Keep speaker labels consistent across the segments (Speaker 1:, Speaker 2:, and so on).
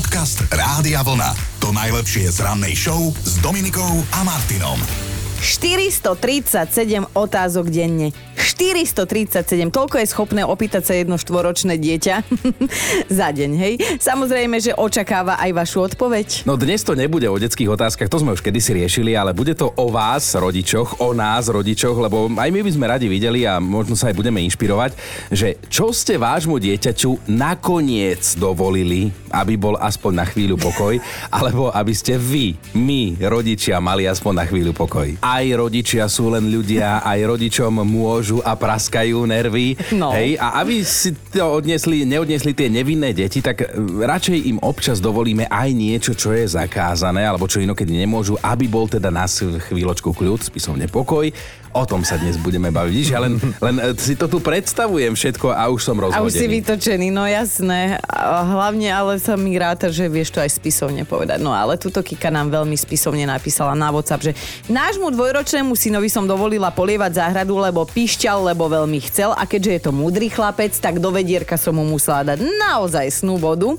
Speaker 1: Podcast Rádia Vlna. To najlepšie z rannej show s Dominikou a Martinom.
Speaker 2: 437 otázok denne. 437, toľko je schopné opýtať sa jedno štvoročné dieťa za deň, hej? Samozrejme, že očakáva aj vašu odpoveď.
Speaker 3: No dnes to nebude o detských otázkach, to sme už kedysi riešili, ale bude to o vás, rodičoch, o nás, rodičoch, lebo aj my by sme radi videli a možno sa aj budeme inšpirovať, že čo ste vášmu dieťaťu nakoniec dovolili, aby bol aspoň na chvíľu pokoj, alebo aby ste vy, my, rodičia, mali aspoň na chvíľu pokoj. Aj rodičia sú len ľudia, aj rodičom môžu a praskajú nervy.
Speaker 2: No.
Speaker 3: Hej, a aby si to odnesli, neodnesli tie nevinné deti, tak e, radšej im občas dovolíme aj niečo, čo je zakázané, alebo čo inokedy nemôžu, aby bol teda na chvíľočku kľud, spisovne pokoj. O tom sa dnes budeme baviť. Víš, ja len, len e, si to tu predstavujem všetko a už som
Speaker 2: A
Speaker 3: rozhodený.
Speaker 2: už si vytočený, no jasné. A hlavne ale sa mi ráta, že vieš to aj spisovne povedať. No ale túto Kika nám veľmi spisovne napísala na WhatsApp, že nášmu dvojročnému synovi som dovolila polievať záhradu, lebo pišťal, lebo veľmi chcel a keďže je to múdry chlapec, tak do vedierka som mu musela dať naozaj snú vodu.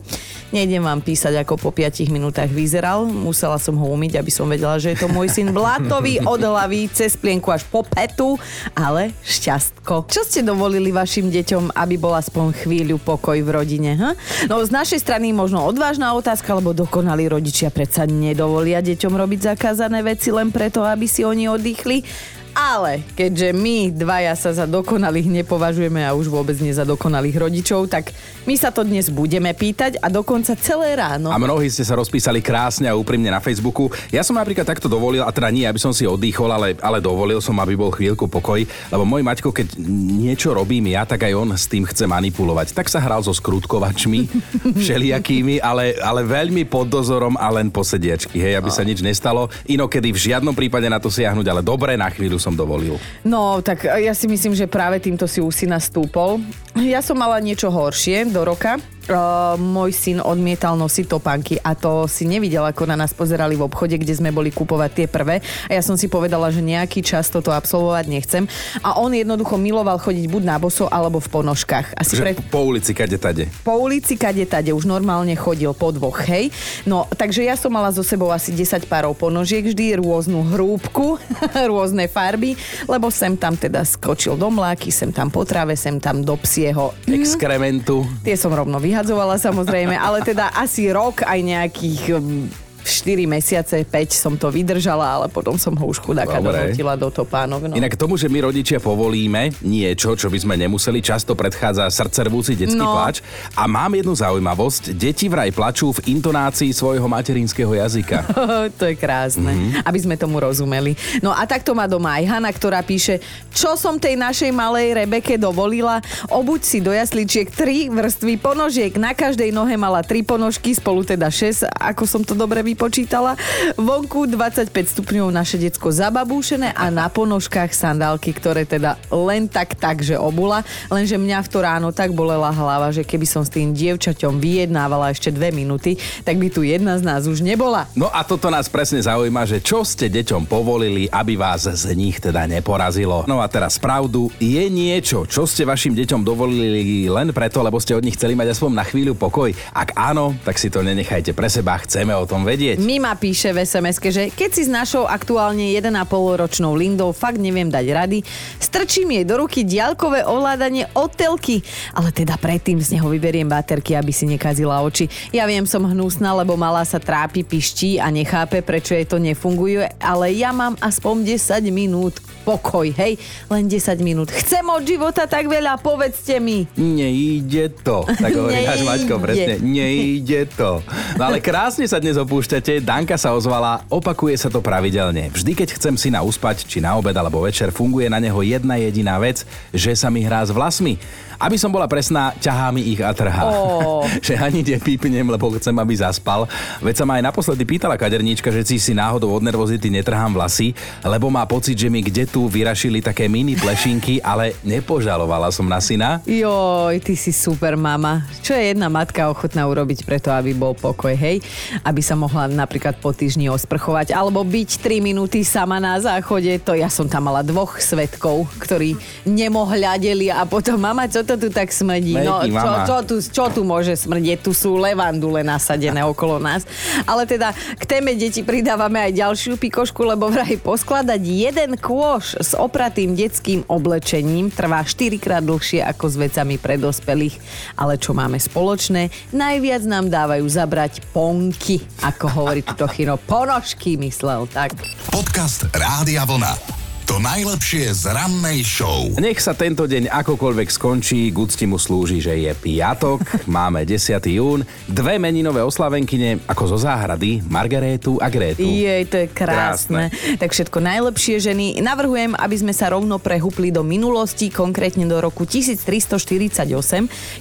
Speaker 2: Nejdem vám písať, ako po 5 minútach vyzeral. Musela som ho umyť, aby som vedela, že je to môj syn blatový od hlavy cez plienku až po petu, ale šťastko. Čo ste dovolili vašim deťom, aby bol aspoň chvíľu pokoj v rodine? Ha? No z našej strany možno odvážna otázka, lebo dokonalí rodičia predsa nedovolia deťom robiť zakázané veci len preto, aby si oni oddychli. Ale keďže my dvaja sa za dokonalých nepovažujeme a už vôbec nie za dokonalých rodičov, tak my sa to dnes budeme pýtať a dokonca celé ráno.
Speaker 3: A mnohí ste sa rozpísali krásne a úprimne na Facebooku. Ja som napríklad takto dovolil, a teda nie, aby som si oddychol, ale, ale dovolil som, aby bol chvíľku pokoj, lebo môj Maťko, keď niečo robím ja, tak aj on s tým chce manipulovať. Tak sa hral so skrutkovačmi, všelijakými, ale, ale veľmi pod dozorom a len posediačky, hej, aby sa nič nestalo. Inokedy v žiadnom prípade na to siahnuť, ale dobre, na chvíľu som dovolil.
Speaker 2: No, tak ja si myslím, že práve týmto si už si nastúpol. Ja som mala niečo horšie do roka. Uh, môj syn odmietal nosiť topánky a to si nevidel, ako na nás pozerali v obchode, kde sme boli kupovať tie prvé. A ja som si povedala, že nejaký čas toto absolvovať nechcem. A on jednoducho miloval chodiť buď na boso, alebo v ponožkách. Asi
Speaker 3: Že
Speaker 2: pred,
Speaker 3: po ulici, kade tade.
Speaker 2: po ulici, kade tade, už normálne chodil po dvoch, hej. No, takže ja som mala so sebou asi 10 párov ponožiek, vždy rôznu hrúbku, rôzne farby, lebo sem tam teda skočil do mláky, sem tam po tráve, sem tam do psieho.
Speaker 3: Exkrementu.
Speaker 2: Tie som rovno vyhadzovala samozrejme, ale teda asi rok aj nejakých mm, 4 mesiace, 5 som to vydržala, ale potom som ho už chudáka
Speaker 3: Dobre.
Speaker 2: donútila do topánok. No.
Speaker 3: Inak tomu, že my rodičia povolíme niečo, čo by sme nemuseli, často predchádza srdcervúci detský
Speaker 2: No.
Speaker 3: pláč. A mám jednu zaujímavosť. Deti vraj plačú v intonácii svojho materinského jazyka.
Speaker 2: to je krásne, mm-hmm. aby sme tomu rozumeli. No a takto má doma aj Hanna, ktorá píše, čo som tej našej malej Rebeke dovolila, obuď si do jasličiek tri vrstvy ponožiek, na každej nohe mala tri ponožky, spolu teda 6, ako som to dobre vypočítala. Vonku 25 stupňov naše decko zababúšené a na ponožkách sandálky, ktoré teda len tak tak, že obula, lenže mňa v to ráno tak bolela hlava, že keby som s tým dievčaťom vyjednávala ešte dve minúty, tak by tu jedna z nás už nebola.
Speaker 3: No a toto nás presne zaujíma, že čo ste deťom povolili, aby vás z nich teda neporazilo. No a teraz pravdu, je niečo, čo ste vašim deťom dovolili len preto, lebo ste od nich chceli mať aspoň na chvíľu pokoj? Ak áno, tak si to nenechajte pre seba, chceme o tom vedieť.
Speaker 2: Mima píše v sms že keď si s našou aktuálne 1,5 ročnou Lindou fakt neviem dať rady, strčím jej do ruky diaľkové ovládanie od telky, ale teda predtým z neho vyberiem baterky, aby si nekazila oči. Ja viem, som hnusná, lebo malá sa trápi, piští a nechápe, prečo jej to nefunguje, ale ja mám aspoň 10 minút pokoj, hej? Len 10 minút. Chcem od života tak veľa, povedzte mi.
Speaker 3: Nejde to. Tak hovorí náš. Maťko, presne. Nejde to. No ale krásne sa dnes opúšťate. Danka sa ozvala, opakuje sa to pravidelne. Vždy, keď chcem syna uspať, či na obed alebo večer, funguje na neho jedna jediná vec, že sa mi hrá s vlasmi. Aby som bola presná, ťahá mi ich a trhá.
Speaker 2: Ó.
Speaker 3: že ani nepípnem, lebo chcem, aby zaspal. Veď sa ma aj naposledy pýtala kaderníčka, že si si náhodou od nervozity netrhám vlasy, lebo má pocit, že mi kde tu vyrašili také mini plešinky, ale nepožalovala som na syna.
Speaker 2: Joj, ty si super mama. Čo je jedna matka ochotná urobiť preto, aby bol pokoj, hej? Aby sa mohla napríklad po týždni osprchovať, alebo byť 3 minúty sama na záchode. To ja som tam mala dvoch svetkov, ktorí nemohľadeli a potom mama, čo to tu tak smrdí? No, čo, čo, tu, čo tu môže smrdieť? Tu sú levandule nasadené okolo nás. Ale teda k téme deti pridávame aj ďalšiu pikošku, lebo vraj poskladať jeden kôš s opratým detským oblečením trvá 4 krát dlhšie ako s vecami pre dospelých. Ale čo máme spoločné? Najviac nám dávajú zabrať ponky, ako hovorí tuto chino. Ponožky myslel, tak.
Speaker 1: Podcast Rádia Vlna. To najlepšie z rannej show.
Speaker 3: Nech sa tento deň akokoľvek skončí, k úcti mu slúži, že je piatok, máme 10. jún, dve meninové oslavenkyne ako zo záhrady, Margarétu a Grétu.
Speaker 2: Jej, to je krásne. krásne. Tak všetko najlepšie ženy. Navrhujem, aby sme sa rovno prehupli do minulosti, konkrétne do roku 1348,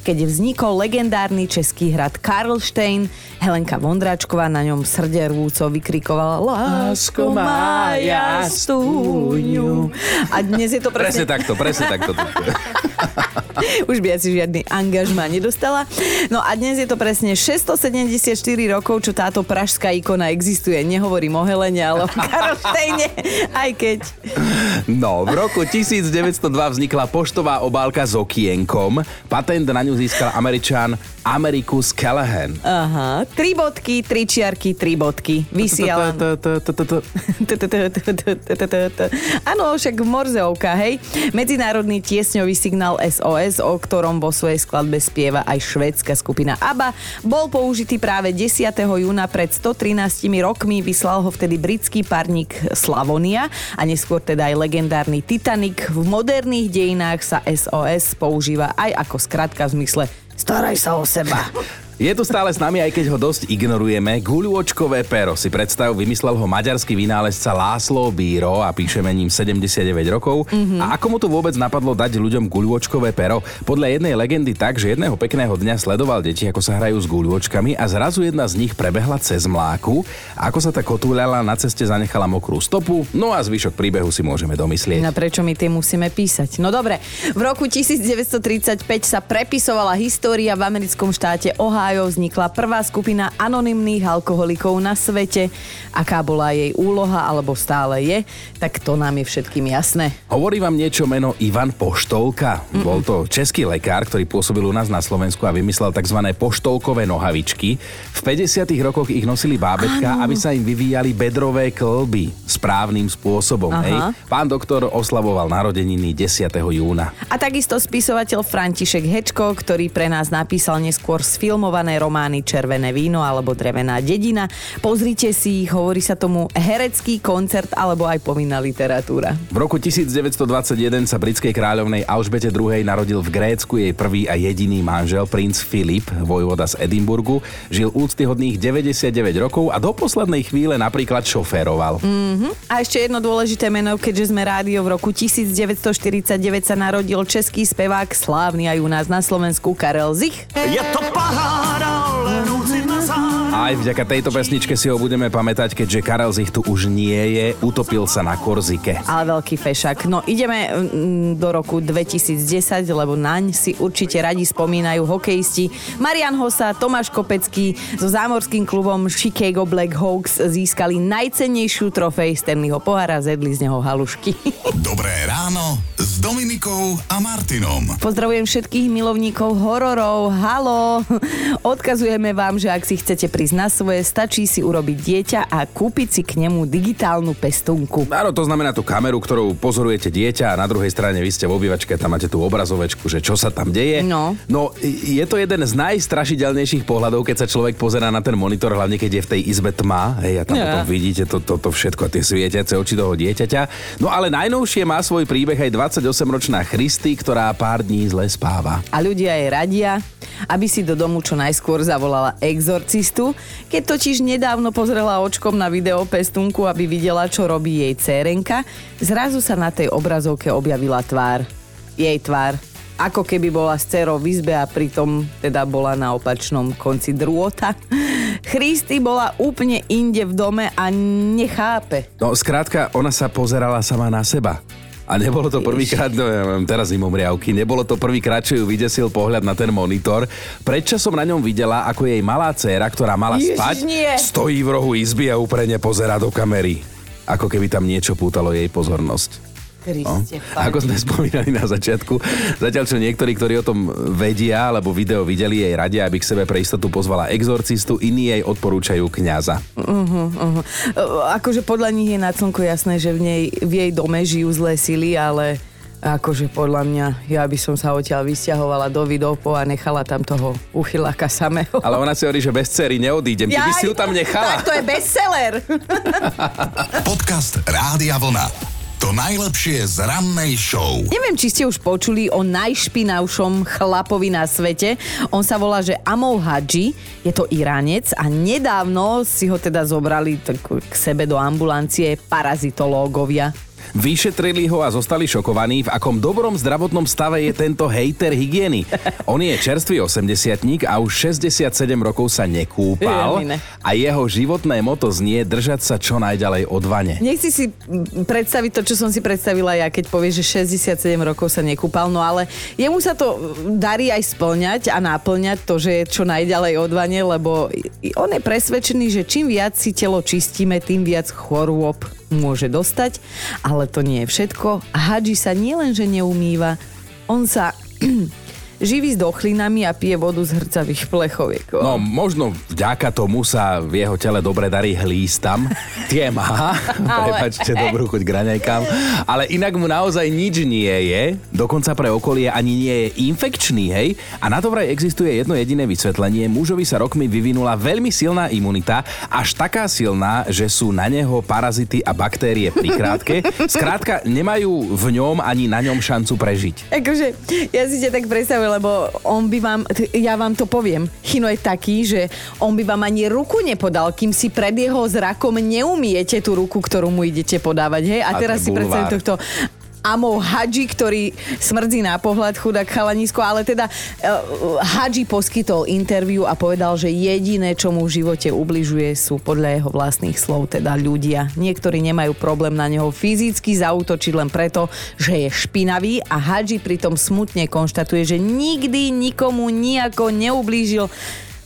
Speaker 2: keď vznikol legendárny český hrad Karlštejn. Helenka Vondráčková na ňom srdervúco vykrikovala Lásko mája stúňu. A dnes je to
Speaker 3: Presne
Speaker 2: presne...
Speaker 3: takto, presne takto.
Speaker 2: Už by asi žiadny angažma nedostala. No a dnes je to presne 674 rokov, čo táto pražská ikona existuje. Nehovorím o Helene, ale o Karlštejne, aj keď.
Speaker 3: No, v roku 1902 vznikla poštová obálka s okienkom. Patent na ňu získal američan Americus Callahan.
Speaker 2: Aha, tri bodky, tri čiarky, tri bodky. Vysielam. Áno, však morzeovka, hej. Medzinárodný tiesňový signál SOS, o ktorom vo svojej skladbe spieva aj švédska skupina ABBA, bol použitý práve 10. júna pred 113 rokmi. Vyslal ho vtedy britský parník Slavonia a neskôr teda aj legendárny Titanic. V moderných dejinách sa SOS používa aj ako skratka v zmysle Staraj sa o seba.
Speaker 3: Je tu stále s nami, aj keď ho dosť ignorujeme. Guľôčkové pero si predstav, vymyslel ho maďarský vynálezca Láslo Bíro a píšeme ním 79 rokov. Mm-hmm. A ako mu to vôbec napadlo dať ľuďom guľôčkové pero? Podľa jednej legendy tak, že jedného pekného dňa sledoval deti, ako sa hrajú s guľôčkami a zrazu jedna z nich prebehla cez mláku. A ako sa tá kotúľala, na ceste zanechala mokrú stopu, no a zvyšok príbehu si môžeme domyslieť.
Speaker 2: No prečo my tie musíme písať? No dobre, v roku 1935 sa prepisovala história v americkom štáte Ohio vznikla prvá skupina anonymných alkoholikov na svete. Aká bola jej úloha, alebo stále je, tak to nám je všetkým jasné.
Speaker 3: Hovorí vám niečo meno Ivan Poštolka? Mm-mm. Bol to český lekár, ktorý pôsobil u nás na Slovensku a vymyslel tzv. poštolkové nohavičky. V 50. rokoch ich nosili bábetka,
Speaker 2: Áno.
Speaker 3: aby sa im vyvíjali bedrové klby správnym spôsobom.
Speaker 2: Aha.
Speaker 3: Hej? Pán doktor oslavoval narodeniny 10. júna.
Speaker 2: A takisto spisovateľ František Hečko, ktorý pre nás napísal neskôr sfilmované romány Červené víno alebo Drevená dedina. Pozrite si ich, hovorí sa tomu herecký koncert alebo aj povinná literatúra.
Speaker 3: V roku 1921 sa britskej kráľovnej Alžbete II narodil v Grécku jej prvý a jediný manžel, princ Filip, vojvoda z Edimburgu. Žil úctyhodných 99 rokov a do poslednej chvíle napríklad šoféroval.
Speaker 2: Mm-hmm. A ešte jedno dôležité meno, keďže sme rádio v roku 1949 sa narodil český spevák slávny aj u nás na Slovensku Karel Zich.
Speaker 4: Je to paráda,
Speaker 3: Aj vďaka tejto pesničke si ho budeme pamätať, keďže Karel Zich tu už nie je, utopil sa na Korzike.
Speaker 2: Ale veľký fešak. No ideme mm, do roku 2010, lebo naň si určite radi spomínajú hokejisti Marian Hosa, Tomáš Kopecký so zámorským klubom Chicago Black Hawks získali najcennejšiu trofej Stanleyho pohára, zedli z neho halušky.
Speaker 1: Dobré ráno s Dominikou a Martinom.
Speaker 2: Pozdravujem všetkých milovníkov hororov. Halo! Odkazujeme vám, že ak si chcete prísť na svoje, stačí si urobiť dieťa a kúpiť si k nemu digitálnu pestunku.
Speaker 3: Áno, to znamená tú kameru, ktorou pozorujete dieťa a na druhej strane vy ste v obývačke, tam máte tú obrazovečku, že čo sa tam deje.
Speaker 2: No.
Speaker 3: No, je to jeden z najstrašidelnejších pohľadov, keď sa človek pozerá na ten monitor, hlavne keď je v tej izbe tma. Hej, a tam
Speaker 2: Ja.
Speaker 3: potom vidíte toto to, to všetko, tie svietiace oči toho dieťaťa. No ale najnovšie má svoj príbeh aj 28-ročná Christy, ktorá pár dní zle spáva.
Speaker 2: A ľudia jej radia, aby si do domu čo najskôr zavolala exorcistu, keď totiž nedávno pozrela očkom na video pestunku, aby videla, čo robí jej cérenka, zrazu sa na tej obrazovke objavila tvár. Jej tvár. Ako keby bola s cerou v izbe a pritom teda bola na opačnom konci drôta. Christy bola úplne inde v dome a nechápe.
Speaker 3: No, skrátka, ona sa pozerala sama na seba. A nebolo to prvýkrát, no ja mám teraz im riavky, nebolo to prvýkrát, čo ju vydesil pohľad na ten monitor. Predčas som na ňom videla, ako jej malá dcéra, ktorá mala
Speaker 2: Ježiš,
Speaker 3: spať,
Speaker 2: nie.
Speaker 3: stojí v rohu izby a úprene pozerá do kamery. Ako keby tam niečo pútalo jej pozornosť.
Speaker 2: Kriste,
Speaker 3: No. Ako sme spomínali na začiatku, zatiaľ čo niektorí, ktorí o tom vedia, alebo video videli, jej radia, aby k sebe pre istotu pozvala exorcistu, iní jej odporúčajú kňaza.
Speaker 2: Uh, akože podľa nich je na slnko jasné, že v, nej, v jej dome žijú zlé sily, ale akože podľa mňa, ja by som sa odtiaľ vysťahovala do Vidopo a nechala tam toho uchyláka samého.
Speaker 3: Ale ona si hovorí, že bez cery neodídem. Ty by si ju tam nechala.
Speaker 2: Tak to je bestseller.
Speaker 1: Podcast Rádia Vlna. To najlepšie z rannej show.
Speaker 2: Neviem, či ste už počuli o najšpinavšom chlapovi na svete. On sa volá, že Amol Hadži, je to Iránec a nedávno si ho teda zobrali tak k sebe do ambulancie parazitológovia.
Speaker 3: Vyšetrili ho a zostali šokovaní, v akom dobrom zdravotnom stave je tento hejter hygieny. On je čerstvý 80 a už 67 rokov sa nekúpal a jeho životné moto znie držať sa čo najďalej od vane.
Speaker 2: Nechci si predstaviť to, čo som si predstavila ja, keď povie, že 67 rokov sa nekúpal, no ale jemu sa to darí aj splňať a náplňať to, že je čo najďalej od vane, lebo on je presvedčený, že čím viac si telo čistíme, tým viac chorôb môže dostať, ale to nie je všetko. Hadži sa nielenže neumýva, on sa živí s dochlinami a pije vodu z hrcavých plechoviek.
Speaker 3: No, možno vďaka tomu sa v jeho tele dobre darí hlístam. Tie má. Prepačte, dobrú chuť k raňajkám. Ale inak mu naozaj nič nie je. Dokonca pre okolie ani nie je infekčný, hej? A na to vraj existuje jedno jediné vysvetlenie. Mužovi sa rokmi vyvinula veľmi silná imunita, až taká silná, že sú na neho parazity a baktérie prikrátke. Skrátka, nemajú v ňom ani na ňom šancu prežiť.
Speaker 2: Akože, ja si ťa tak predstavujem, lebo on by vám, ja vám to poviem, Chino je taký, že on by vám ani ruku nepodal, kým si pred jeho zrakom neumiete tú ruku, ktorú mu idete podávať, hej? A,
Speaker 3: A
Speaker 2: teraz si predstavím
Speaker 3: bulvár.
Speaker 2: tohto Amo Hadži, ktorý smrdí na pohľad chudák chalanisko, ale teda uh, Hadži poskytol interviu a povedal, že jediné, čo mu v živote ubližuje, sú podľa jeho vlastných slov teda ľudia. Niektorí nemajú problém na neho fyzicky zautočiť len preto, že je špinavý a Hadži pritom smutne konštatuje, že nikdy nikomu nejako neublížil,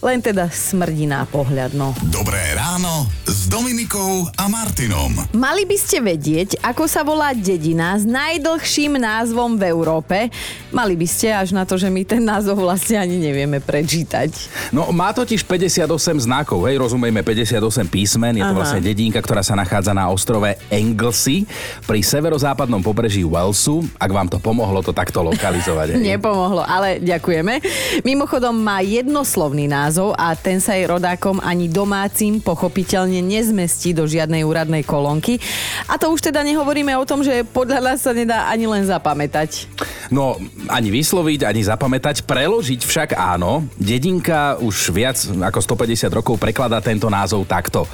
Speaker 2: len teda smrdí na pohľad, no.
Speaker 1: Dobré ráno s Dominikou a Martinom.
Speaker 2: Mali by ste vedieť, ako sa volá dedina s najdlhším názvom v Európe. Mali by ste až na to, že my ten názov vlastne ani nevieme prečítať.
Speaker 3: No, má totiž 58 znakov, hej, rozumieme 58 písmen, je to
Speaker 2: Aha.
Speaker 3: vlastne dedinka, ktorá sa nachádza na ostrove Anglesey pri severozápadnom pobreží Walesu. Ak vám to pomohlo to takto lokalizovať. hej.
Speaker 2: Nepomohlo, ale ďakujeme. Mimochodom má jednoslovný názov a ten sa jej rodákom ani domácim pochopiteľne nezmestí do žiadnej úradnej kolónky. A to už teda nehovoríme o tom, že podľa nás sa nedá ani len zapamätať.
Speaker 3: No, ani vysloviť, ani zapamätať, preložiť však áno. Dedinka už viac ako 150 rokov prekladá tento názov takto.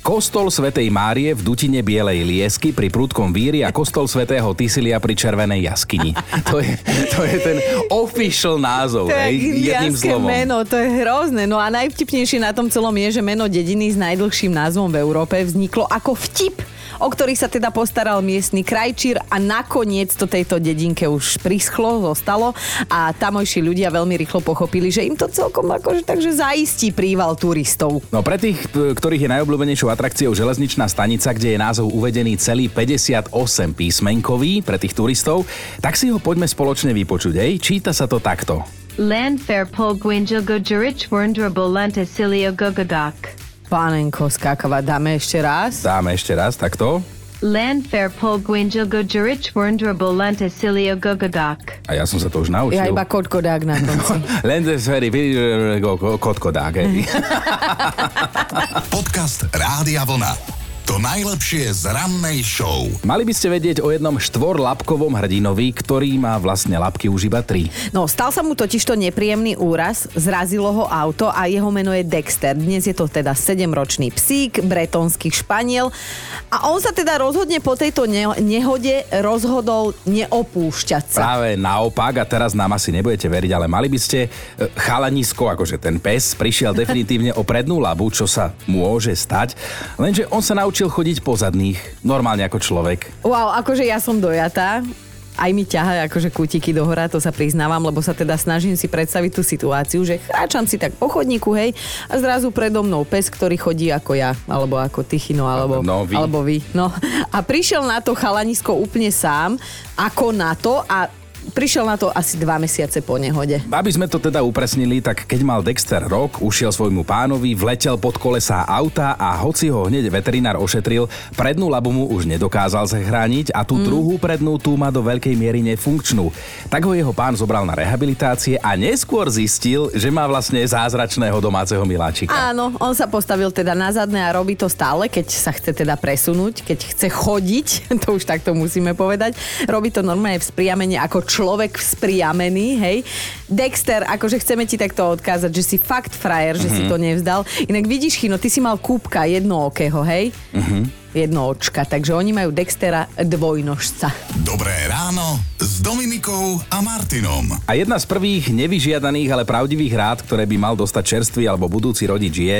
Speaker 3: Kostol svätej Márie v dutine Bielej Liesky pri prúdkom víri a kostol svätého Tysilia pri Červenej jaskyni. To je, to je ten official názov,
Speaker 2: To je
Speaker 3: jedným slovom.
Speaker 2: meno, to je hrozné. No a najvtipnejšie na tom celom je, že meno dediny s najdlhším názvom v Európe vzniklo ako vtip o ktorý sa teda postaral miestny krajčír a nakoniec to tejto dedinke už prischlo, zostalo a tamojší ľudia veľmi rýchlo pochopili, že im to celkom akože takže zaistí príval turistov.
Speaker 3: No pre tých, ktorých je najobľúbenejšou atrakciou železničná stanica, kde je názov uvedený celý 58 písmenkový pre tých turistov, tak si ho poďme spoločne vypočuť. Hej, číta sa to takto.
Speaker 5: Landfair pol gwingil go jurich werndrable lenta silio gogagok.
Speaker 2: Pánenko skákava, dáme ešte raz.
Speaker 3: Dáme ešte raz takto.
Speaker 5: Landfair pol gwingil go jurich werndrable lenta silio gogagok.
Speaker 3: A ja som sa to už naučil.
Speaker 2: Ja iba kodkodák na konci.
Speaker 3: Sféry kotkodák. hej.
Speaker 1: Podcast Rádia Vlna. To najlepšie z rannej show.
Speaker 3: Mali by ste vedieť o jednom štvorlapkovom hrdinovi, ktorý má vlastne lapky už iba tri.
Speaker 2: No, stal sa mu totižto nepríjemný úraz, zrazilo ho auto a jeho meno je Dexter. Dnes je to teda 7-ročný psík, bretonský španiel a on sa teda rozhodne po tejto ne- nehode rozhodol neopúšťať sa.
Speaker 3: Práve naopak, a teraz nám asi nebudete veriť, ale mali by ste e, chalanisko, akože ten pes, prišiel definitívne o prednú labu, čo sa môže stať, lenže on sa naučil chodiť po zadných, normálne ako človek.
Speaker 2: Wow, akože ja som dojatá. aj mi ťaha akože kútiky do hora, to sa priznávam, lebo sa teda snažím si predstaviť tú situáciu, že kráčam si tak po chodníku, hej, a zrazu predo mnou pes, ktorý chodí ako ja, alebo ako Tychino, alebo,
Speaker 3: No, vy.
Speaker 2: alebo vy. No. A prišiel na to chalanisko úplne sám, ako na to a prišiel na to asi dva mesiace po nehode.
Speaker 3: Aby sme to teda upresnili, tak keď mal Dexter rok, ušiel svojmu pánovi, vletel pod kolesá auta a hoci ho hneď veterinár ošetril, prednú labu mu už nedokázal zachrániť a tú mm. druhú prednú tú má do veľkej miery nefunkčnú. Tak ho jeho pán zobral na rehabilitácie a neskôr zistil, že má vlastne zázračného domáceho miláčika.
Speaker 2: Áno, on sa postavil teda na zadné a robí to stále, keď sa chce teda presunúť, keď chce chodiť, to už takto musíme povedať. Robí to normálne v spriamení ako človek vzpriamený, hej. Dexter, akože chceme ti takto odkázať, že si fakt frajer, že si to nevzdal. Inak vidíš, Chino, ty si mal kúpka jednookého, hej? Jednoočka, takže oni majú Dextera dvojnožca.
Speaker 1: Dobré ráno s Dominikou a Martinom.
Speaker 3: A jedna z prvých nevyžiadaných, ale pravdivých rád, ktoré by mal dostať čerstvý alebo budúci rodič je,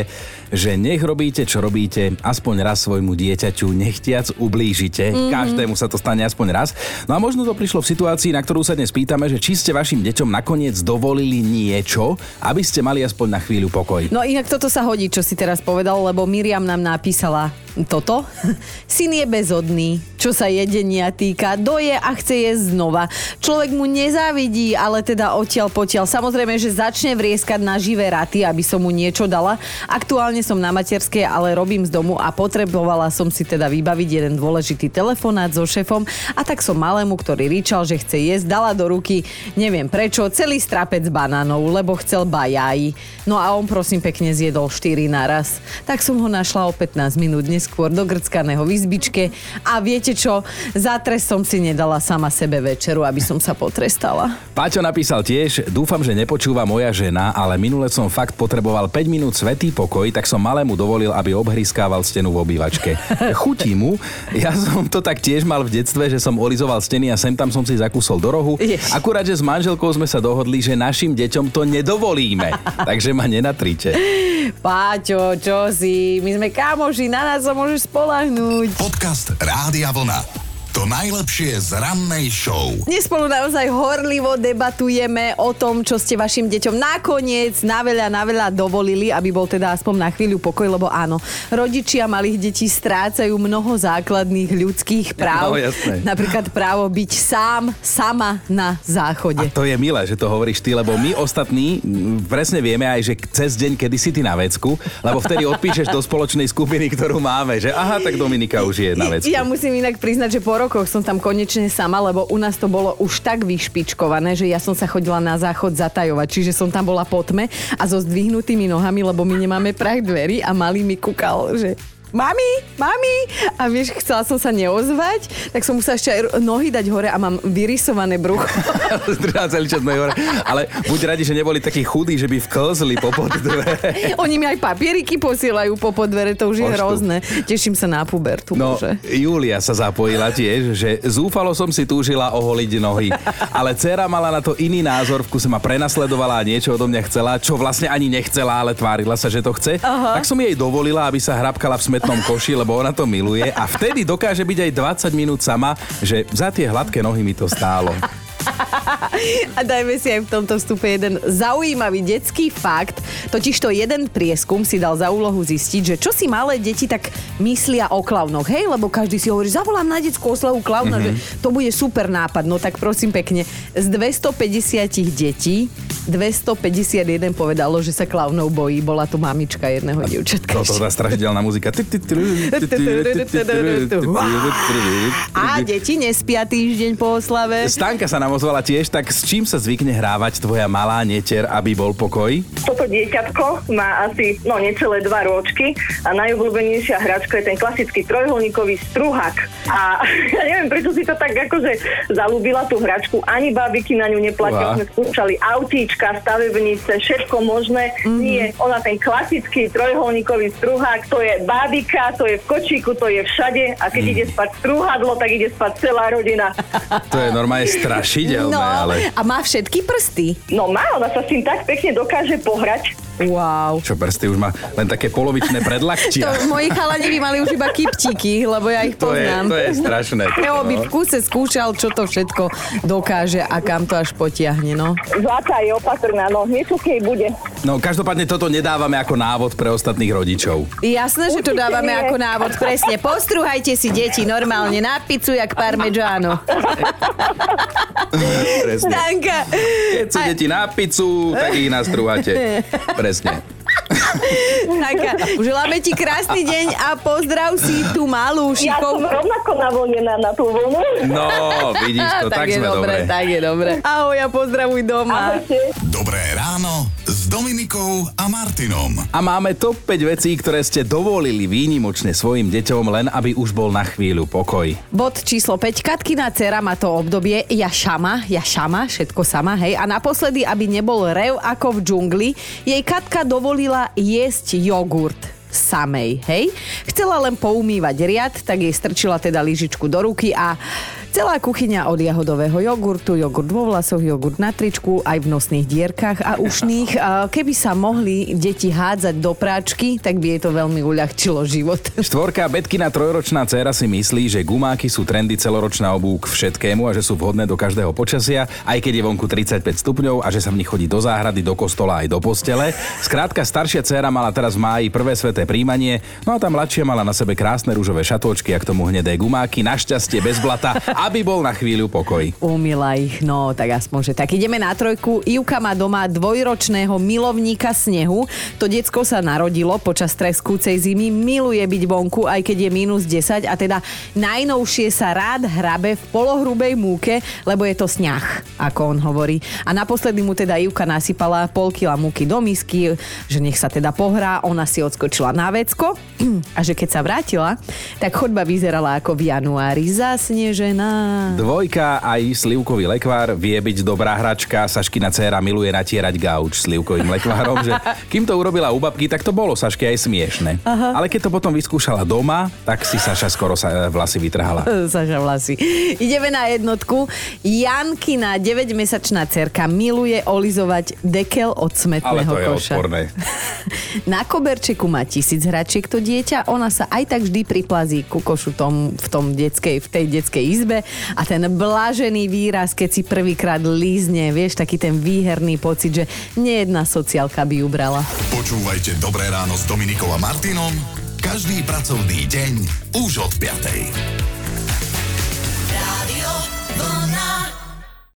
Speaker 3: že nech robíte, čo robíte, aspoň raz svojmu dieťaťu nechtiac ublížite. Mm-hmm. Každému sa to stane aspoň raz. No a možno to prišlo v situácii, na ktorú sa dnes pýtame, že či ste vašim deťom nakoniec dovolili niečo, aby ste mali aspoň na chvíľu pokoj.
Speaker 2: No inak toto sa hodí, čo si teraz povedal, lebo Miriam nám napísala toto. Syn je bezodný, čo sa jedenia týka. Doje a chce jesť znova. Človek mu nezávidí, ale teda odtiaľ potiaľ. Samozrejme, že začne vrieskať na živé raty, aby som mu niečo dala. Aktuálne som na materskej, ale robím z domu a potrebovala som si teda vybaviť jeden dôležitý telefonát so šefom a tak som malému, ktorý ričal, že chce jesť, dala do ruky, neviem prečo, celý strapec banánov, lebo chcel bajají. No a on prosím pekne zjedol 4 naraz. Tak som ho našla o 15 minút neskôr do grckaného v izbičke a viete čo, za trest som si nedala sama sebe večeru, aby som sa potrestala.
Speaker 3: Paťo napísal tiež, dúfam, že nepočúva moja žena, ale minule som fakt potreboval 5 minút svetý pokoj, tak som malému dovolil, aby obhryskával stenu v obývačke. Chutí mu, ja som to tak tiež mal v detstve, že som olizoval steny a sem tam som si zakúsol do rohu.
Speaker 2: Jež.
Speaker 3: Akurát, že s manželkou sme sa dohodli, že našim deťom to nedovolíme. Takže ma nenatrite.
Speaker 2: Páťo, čo si? My sme kamoši, na nás sa môžeš spolahnúť.
Speaker 1: Podcast Rádia Vlna. To najlepšie z rannej show.
Speaker 2: Dnes spolu naozaj horlivo debatujeme o tom, čo ste vašim deťom nakoniec na veľa, na veľa dovolili, aby bol teda aspoň na chvíľu pokoj, lebo áno, rodičia malých detí strácajú mnoho základných ľudských práv.
Speaker 3: No, jasné.
Speaker 2: Napríklad právo byť sám, sama na záchode.
Speaker 3: A to je milé, že to hovoríš ty, lebo my ostatní presne vieme aj, že cez deň, kedy si ty na vecku, lebo vtedy odpíšeš do spoločnej skupiny, ktorú máme, že aha, tak Dominika už je na vecku.
Speaker 2: Ja musím inak priznať, že po rokoch som tam konečne sama, lebo u nás to bolo už tak vyšpičkované, že ja som sa chodila na záchod zatajovať, čiže som tam bola po tme a so zdvihnutými nohami, lebo my nemáme prach dverí a malý mi kúkal, že Mami, mami! A vieš, chcela som sa neozvať, tak som musela ešte aj nohy dať hore a mám vyrysované brucho.
Speaker 3: Zdržal celý čas hore. Ale buď radi, že neboli takí chudí, že by vklzli po dvere.
Speaker 2: Oni mi aj papieriky posielajú po podvere, to už je
Speaker 3: Poštu.
Speaker 2: hrozné. Teším sa na pubertu,
Speaker 3: No,
Speaker 2: bože.
Speaker 3: Julia sa zapojila tiež, že zúfalo som si túžila oholiť nohy. Ale dcera mala na to iný názor, v kuse ma prenasledovala a niečo odo mňa chcela, čo vlastne ani nechcela, ale tvárila sa, že to chce.
Speaker 2: Aha.
Speaker 3: Tak som jej dovolila, aby sa hrabkala v smetnom koši, lebo ona to miluje. A vtedy dokáže byť aj 20 minút sama, že za tie hladké nohy mi to stálo.
Speaker 2: A dajme si aj v tomto vstupe jeden zaujímavý detský fakt. Totiž to jeden prieskum si dal za úlohu zistiť, že čo si malé deti tak myslia o klaunoch. Hej, lebo každý si hovorí, zavolám na detskú oslavu klauna, mm-hmm. že to bude super nápad. No tak prosím pekne, z 250 detí 251 povedalo, že sa klaunov bojí. Bola tu mamička jedného dievčatka.
Speaker 3: Toto tá strašidelná muzika.
Speaker 2: A deti nespia týždeň po oslave.
Speaker 3: Stanka sa nám ozvala tiež, tak s čím sa zvykne hrávať tvoja malá netier, aby bol pokoj?
Speaker 6: Toto dieťatko má asi no, necelé dva ročky a najobľúbenejšia hračka je ten klasický trojholníkový struhák. A ja neviem, prečo si to tak akože zalúbila tú hračku. Ani babiky na ňu neplatia. Sme skúšali autíčka, stavebnice, všetko možné. Mm-hmm. Nie, ona ten klasický trojholníkový struhák, to je bábika, to je v kočíku, to je všade a keď mm. ide spať strúhadlo, tak ide spať celá rodina.
Speaker 3: To je normálne strašidelné. Neuveriteľné,
Speaker 2: No,
Speaker 3: ale...
Speaker 2: a má všetky prsty.
Speaker 6: No má, ona sa s tým tak pekne dokáže pohrať.
Speaker 2: Wow.
Speaker 3: Čo prsty už má len také polovičné
Speaker 2: To
Speaker 3: predlaktia.
Speaker 2: moji chalani by mali už iba kyptíky, lebo ja ich
Speaker 3: To je,
Speaker 2: poznám.
Speaker 3: to je strašné.
Speaker 2: Lebo by v kúse skúšal, čo to všetko dokáže a kam to až potiahne, no.
Speaker 6: Zlatá je opatrná, no niečo jej bude.
Speaker 3: No každopádne toto nedávame ako návod pre ostatných rodičov.
Speaker 2: Jasné, že to dávame ako návod. Presne, postruhajte si deti normálne na pizzu, jak parmegiano.
Speaker 3: Presne.
Speaker 2: Stanka.
Speaker 3: Keď sú deti na pizzu, tak ich nastrúhate. Presne.
Speaker 2: Stanka, želáme ti krásny deň a pozdrav si tú malú
Speaker 6: Ja som rovnako navonená na tú vlnu.
Speaker 3: No, vidíš to, tak,
Speaker 2: je
Speaker 3: sme
Speaker 2: dobre,
Speaker 3: dobre.
Speaker 2: tak je dobre. Ahoj a pozdravuj doma.
Speaker 6: Ahojte.
Speaker 1: Dobré ráno Dominikou a Martinom.
Speaker 3: A máme top 5 vecí, ktoré ste dovolili výnimočne svojim deťom, len aby už bol na chvíľu pokoj.
Speaker 2: Bod číslo 5. Katkina dcera má to obdobie ja šama, ja šama, všetko sama, hej. A naposledy, aby nebol rev ako v džungli, jej Katka dovolila jesť jogurt samej, hej. Chcela len poumývať riad, tak jej strčila teda lyžičku do ruky a celá kuchyňa od jahodového jogurtu, jogurt vo vlasoch, jogurt na tričku, aj v nosných dierkach a ušných. Keby sa mohli deti hádzať do práčky, tak by jej to veľmi uľahčilo život.
Speaker 3: Štvorka Betkina trojročná dcéra si myslí, že gumáky sú trendy celoročná obúk všetkému a že sú vhodné do každého počasia, aj keď je vonku 35 stupňov a že sa v nich chodí do záhrady, do kostola aj do postele. Skrátka, staršia dcéra mala teraz v máji prvé sveté príjmanie, no a tá mladšia mala na sebe krásne rúžové šatôčky a k tomu hnedé gumáky, našťastie bez blata, aby bol na chvíľu pokoj.
Speaker 2: Umila ich, no tak aspoň, že tak ideme na trojku. Ivka má doma dvojročného milovníka snehu. To decko sa narodilo počas treskúcej zimy, miluje byť vonku, aj keď je minus 10 a teda najnovšie sa rád hrabe v polohrubej múke, lebo je to sňah, ako on hovorí. A naposledy mu teda Ivka nasypala pol kila múky do misky, že nech sa teda pohrá, ona si odskočila na vecko a že keď sa vrátila, tak chodba vyzerala ako v januári zasnežená.
Speaker 3: Dvojka aj slivkový lekvár vie byť dobrá hračka. Saškina dcéra miluje natierať gauč slivkovým lekvárom, že kým to urobila u babky, tak to bolo Saške aj smiešne. Aha. Ale keď to potom vyskúšala doma, tak si Saša skoro sa e, vlasy vytrhala.
Speaker 2: Saša vlasy. Ideme na jednotku. Jankina 9-mesačná cerka miluje olizovať dekel od
Speaker 3: Ale
Speaker 2: smetného
Speaker 3: to je
Speaker 2: koša.
Speaker 3: odporné.
Speaker 2: Na koberčeku má tisíc hračiek to dieťa, ona sa aj tak vždy priplazí ku košu tom, v, tom detskej, v tej detskej izbe a ten blažený výraz, keď si prvýkrát lízne, vieš, taký ten výherný pocit, že nejedna sociálka by ju.
Speaker 1: Počúvajte Dobré ráno s Dominikou a Martinom každý pracovný deň už od 5.